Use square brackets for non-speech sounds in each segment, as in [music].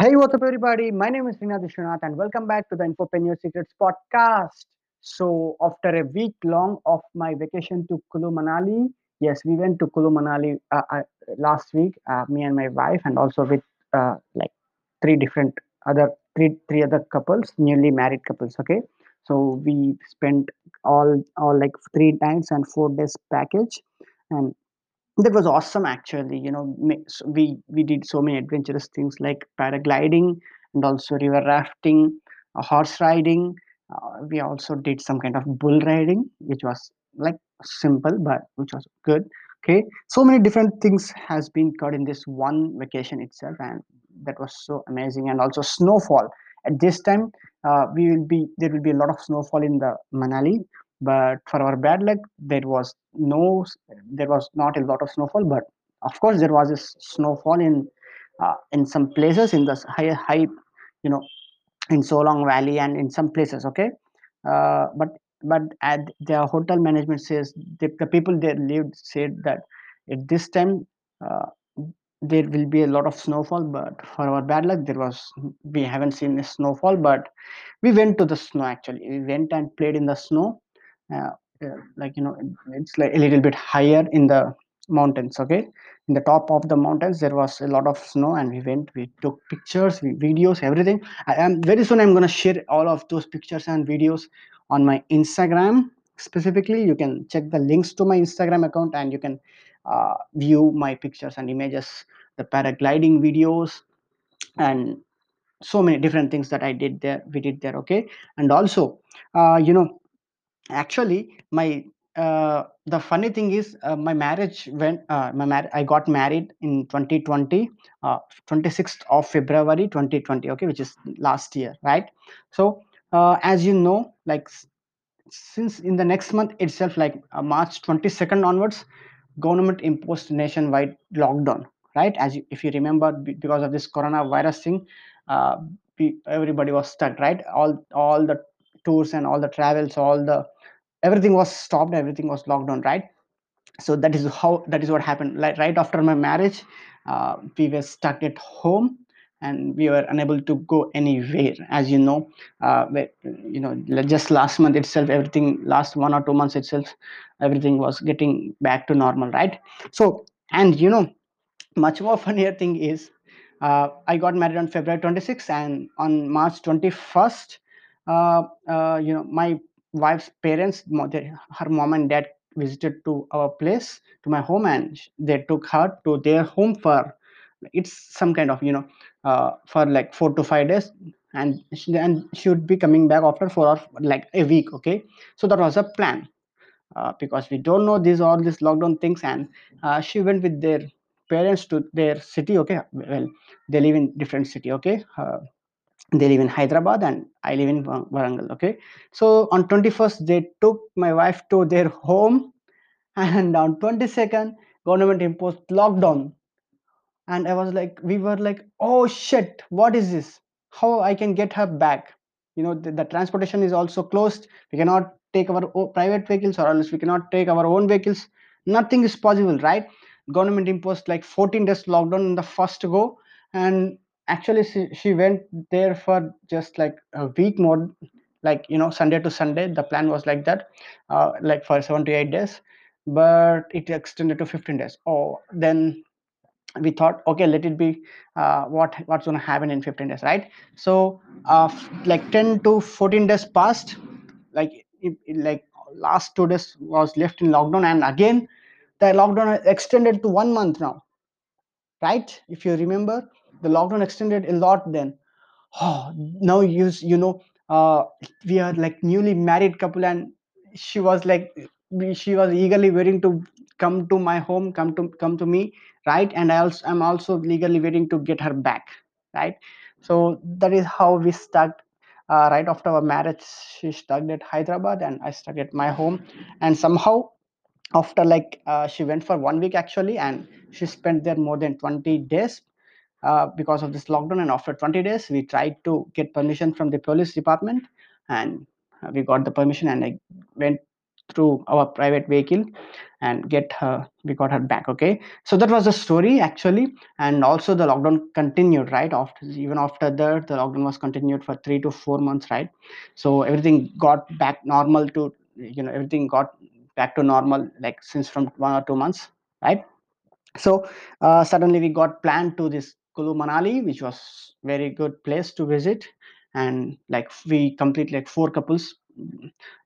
Hey, what's up, everybody? My name is Srinath Vishwanath, and welcome back to the Infopreneur Secrets podcast. So, after a week long of my vacation to Kullu Manali, yes, we went to Kullu Manali uh, uh, last week, uh, me and my wife, and also with uh, like three different other three three other couples, newly married couples. Okay, so we spent all all like three nights and four days package, and that was awesome actually you know we we did so many adventurous things like paragliding and also river rafting uh, horse riding. Uh, we also did some kind of bull riding which was like simple but which was good. Okay so many different things has been caught in this one vacation itself and that was so amazing. And also snowfall. At this time uh, we will be there will be a lot of snowfall in the manali but for our bad luck there was no there was not a lot of snowfall but of course there was a snowfall in uh, in some places in the high high you know in solang valley and in some places okay? Uh, but but at the hotel management says the, the people there lived said that at this time uh, there will be a lot of snowfall but for our bad luck there was we haven't seen a snowfall but we went to the snow actually. We went and played in the snow like you know it's like a little bit higher in the mountains okay? In the top of the mountains there was a lot of snow and we went we took pictures videos everything. I am very soon i'm going to share all of those pictures and videos on my instagram specifically. You can check the links to my instagram account and you can uh, view my pictures and images the paragliding videos and so many different things that i did there we did there okay? And also uh, you know actually my uh, the funny thing is uh, my marriage when uh, my mar- i got married in 2020 uh, 26th of february 2020 okay which is last year right? So uh, as you know like since in the next month itself like uh, march 22nd onwards government imposed nationwide lockdown right? As you, if you remember be- because of this coronavirus thing uh, everybody was stuck right? All all the tours and all the travels all the everything was stopped everything was locked down right? So that is how that is what happened. Like right after my marriage uh, we were stuck at home and we were unable to go anywhere as you know. Uh, you know just last month itself everything last one or two months itself everything was getting back to normal right? So and you know much more [laughs] funnier thing is uh, i got married on february 26th and on march 21st uh, uh, you know my wife's parents her mom and dad visited to our place to my home and they took her to their home for it's some kind of you know uh, for like four to five days and she, and she would be coming back after four or like a week okay? So that was a plan uh, because we don't know these all these lockdown things and uh, she went with their parents to their city okay? Well they live in different city okay they live in hyderabad and i live in Wa- warangal okay? So on 21st they took my wife to their home [laughs] and on 22nd government imposed lockdown. And i was like we were like oh shit what is this? How i can get her back? You know the, the transportation is also closed. We cannot take our private vehicles or else we cannot take our own vehicles. Nothing is possible right? Government imposed like 14 days lockdown in the first go. And actually she, she went there for just like a week more like you know sunday to sunday the plan was like that uh, like for 78 days but it extended to 15 days. Oh then we thought okay let it be uh, what what's going to happen in 15 days right? So uh, like 10 to 14 days passed like it, it- like last two days was left in lockdown and again the lockdown extended to one month now right? If you remember the lockdown extended a lot then. Oh now you you know uh we are like newly married couple and she was like she was eagerly waiting to come to my home come to come to me right? And i also i'm also legally waiting to get her back right? So that is how we stuck uh, right after our marriage she stuck at hyderabad and i stuck at my home. And somehow after like uh, she went for one week actually and she spent there more than 20 days uh, because of this lockdown and after 20 days we tried to get permission from the police department and we got the permission and i went through our private vehicle and get her we got her back okay? So that was the story actually and also the lockdown continued right after even after that the lockdown was continued for three to four months right? So everything got back normal to you know everything got back to normal like since from one or two months right? So uh, suddenly we got planned to this Kullu Manali, which was very good place to visit, and like we complete like four couples,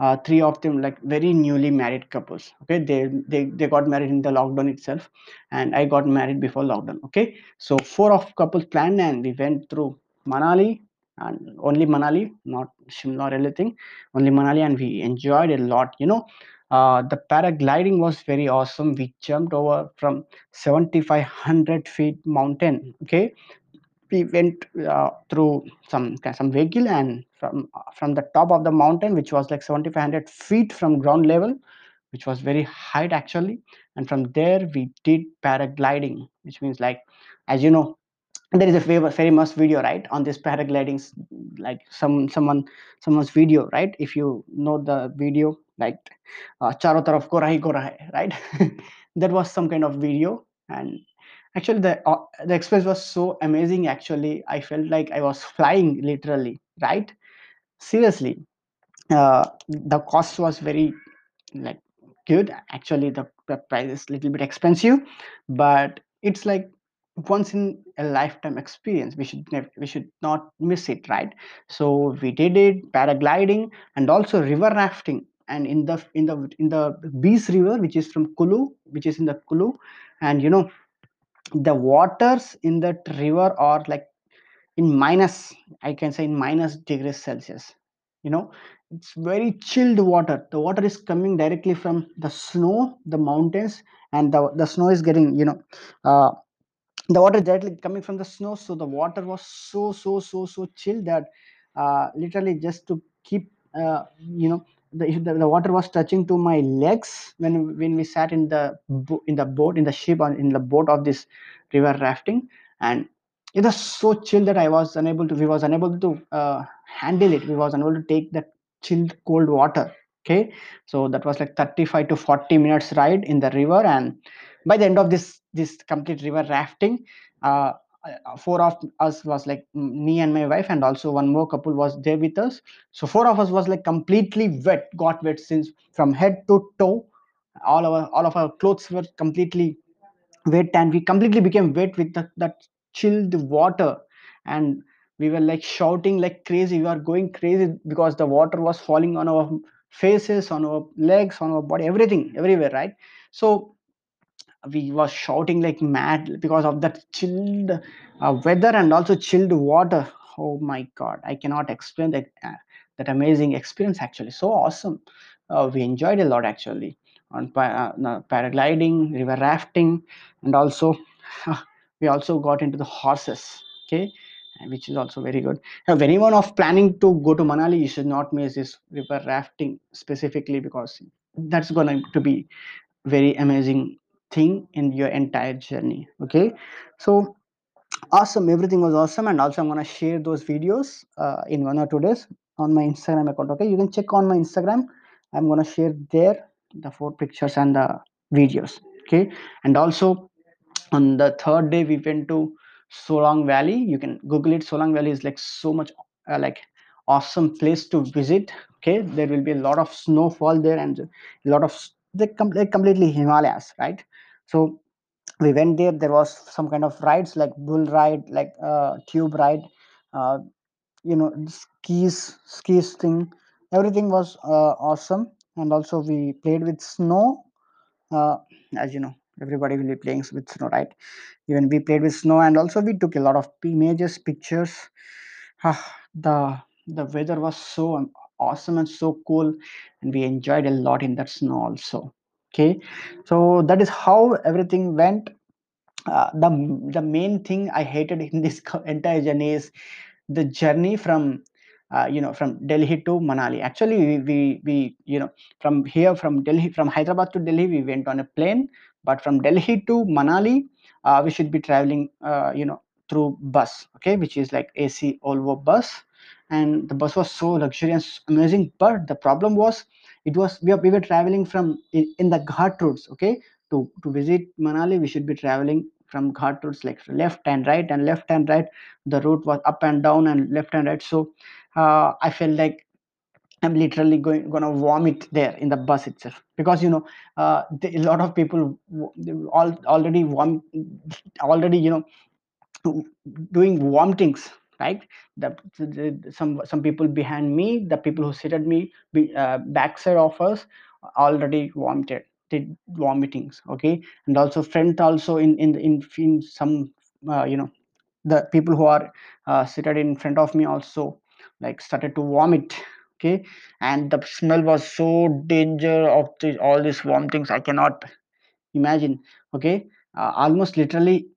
uh, three of them like very newly married couples. Okay, they they they got married in the lockdown itself, and I got married before lockdown. Okay, so four of couples planned, and we went through Manali and only Manali, not Shimla or anything, only Manali, and we enjoyed a lot. You know, uh, the paragliding was very awesome. We jumped over from 7500 feet mountain. Okay, we went uh, through some some vehicle and from from the top of the mountain, which was like 7500 feet from ground level, which was very height actually. And from there we did paragliding, which means like, as you know, there is a famous video right on this paragliding like some someone someone's video right if you know the video like uh, charo taraf ko rahi right? [laughs] That was some kind of video. And actually the uh, the experience was so amazing actually. I felt like i was flying literally right? Seriously. Uh, the cost was very like good. Actually the, the price is a little bit expensive. But it's like once in a lifetime experience. We should never, we should not miss it right? So we did it paragliding and also river rafting and in the in the in the Beas river which is from kullu which is in the kullu. And you know the waters in that river are like in minus i can say in minus degrees celsius you know. It's very chilled water. The water is coming directly from the snow the mountains and the, the snow is getting you know uh, the water directly coming from the snow. So the water was so so so so chill that uh, literally just to keep uh, you know the, the, the water was touching to my legs when when we sat in the in the boat in the ship on in the boat of this river rafting. And it was so chill that i was unable to we was unable to uh, handle it. We was unable to take that chilled cold water okay? So that was like 35 to 40 minutes ride in the river. And by the end of this this complete river rafting uh, Uh, four of us was like me and my wife and also one more couple was there with us. So four of us was like completely wet got wet since from head to toe. All our all of our clothes were completely wet and we completely became wet with the, that chilled water. And we were like shouting like crazy. We were going crazy because the water was falling on our faces on our legs on our body everything everywhere right? So we were shouting like mad because of that chilled uh, weather and also chilled water. Oh my god i cannot explain that uh, that amazing experience actually. So awesome. Uh, we enjoyed a lot actually on pa- uh, paragliding river rafting and also [laughs] we also got into the horses okay which is also very good. If anyone of planning to go to manali you should not miss this river rafting specifically because that's going to be very amazing thing in your entire journey okay? So awesome. Everything was awesome. And also i'm to share those videos uh, in one or two days on my instagram account okay? You can check on my instagram. I'm to share there the four pictures and the videos okay? And also on the third day we went to solang valley. You can google it. Solang valley is like so much uh, like awesome place to visit okay? There will be a lot of snowfall there and a lot of they completely himalayas right so we went there there was some kind of rides like bull ride like uh, tube ride uh, you know skis skis thing. Everything was uh, awesome. And also we played with snow. Uh, as you know everybody will be playing with snow right? Even we played with snow and also we took a lot of images pictures. Ah, the the weather was so um, awesome and so cool. And we enjoyed a lot in that snow also okay. So that is how everything went. Uh, the the main thing i hated in this entire journey is the journey from uh, you know from delhi to manali. Actually we, we we you know from here from delhi from hyderabad to delhi we went on a plane. But from delhi to manali uh, we should be traveling uh, you know through bus okay which is like ac volvo bus. And the bus was so luxurious amazing. But the problem was it was we, are, we were traveling from in, in the ghat routes okay? To to visit manali we should be traveling from ghat routes like left and right and left and right the route was up and down and left and right. So uh, i felt like i'm literally going gonna vomit there in the bus itself. Because you know uh, the, a lot of people all already vom- already you know doing vomitings right? The, the, some some people behind me the people who seated me be, uh, backside of us already vomited did vomitings okay? And also front also in in in, in some uh, you know the people who are uh, seated in front of me also like started to vomit okay? And the smell was so danger of the, all these vomitings i cannot imagine okay? Uh, almost literally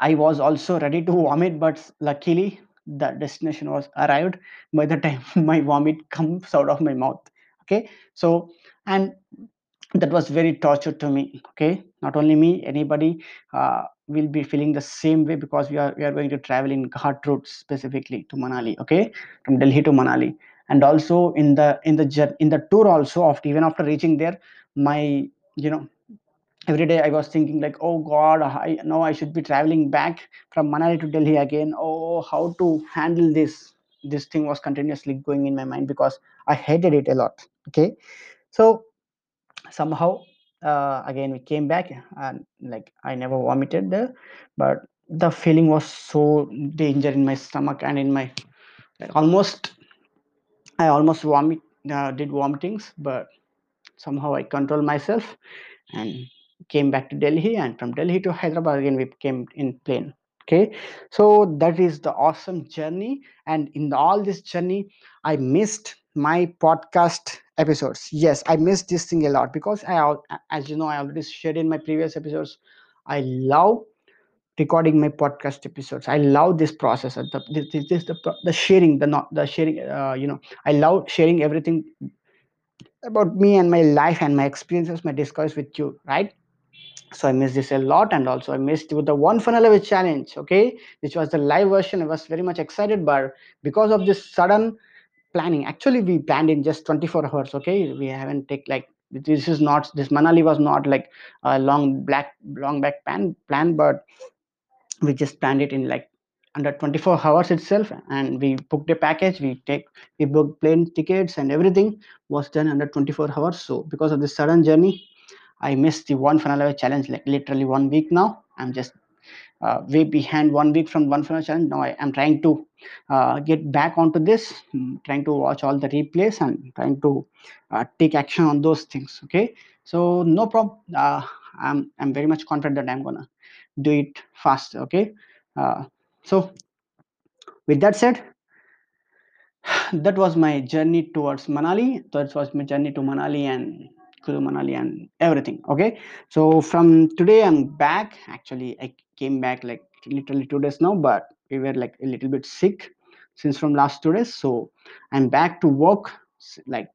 I was also ready to vomit, but luckily the destination was arrived by the time [laughs] my vomit comes out of my mouth. Okay, so and that was very torture to me. Okay, not only me, anybody uh, will be feeling the same way because we are we are going to travel in Ghat route specifically to Manali. Okay, from Delhi to Manali, and also in the in the in the tour also after even after reaching there, my you know every day i was thinking like oh god i know i should be traveling back from manali to delhi again. Oh how to handle this? This thing was continuously going in my mind because i hated it a lot okay? So somehow uh, again we came back and like i never vomited there but the feeling was so danger in my stomach and in my like almost i almost vomit uh, did vomitings but somehow i control myself and came back to Delhi and from Delhi to Hyderabad again we came in plane. Okay? So that is the awesome journey and in all this journey I missed my podcast episodes. Yes I missed this thing a lot because I as you know I already shared in my previous episodes I love recording my podcast episodes. I love this process the, this, this, the, the sharing the not the sharing uh, you know i love sharing everything about me and my life and my experiences my discoveries with you right so i missed this a lot and also i missed with the one funnel away challenge okay? Which was the live version i was very much excited but because of this sudden planning. Actually we planned in just 24 hours okay? We haven't take like this is not this manali was not like a long black long back plan plan but we just planned it in like under 24 hours itself and we booked a package. We take we booked plane tickets and everything was done under 24 hours. So because of this sudden journey I missed the one funnel challenge like literally one week now. I'm just uh, way behind one week from one funnel challenge. Now I am trying to uh, get back onto this, I'm trying to watch all the replays and trying to uh, take action on those things. Okay, so no problem. Uh, I'm I'm very much confident that I'm gonna do it fast. Okay, uh, so with that said, [sighs] that was my journey towards Manali. That was my journey to Manali and Manali and everything. Okay, so from today I'm back. Actually, I came back like literally two days now, but we were like a little bit sick since from last two days. So I'm back to work like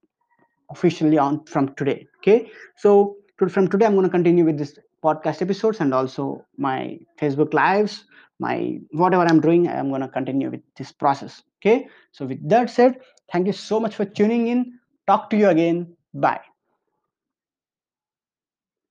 officially on from today. Okay, so from today I'm going to continue with this podcast episodes and also my Facebook lives. My whatever I'm doing, I'm going to continue with this process. Okay, so with that said, thank you so much for tuning in. Talk to you again. Bye.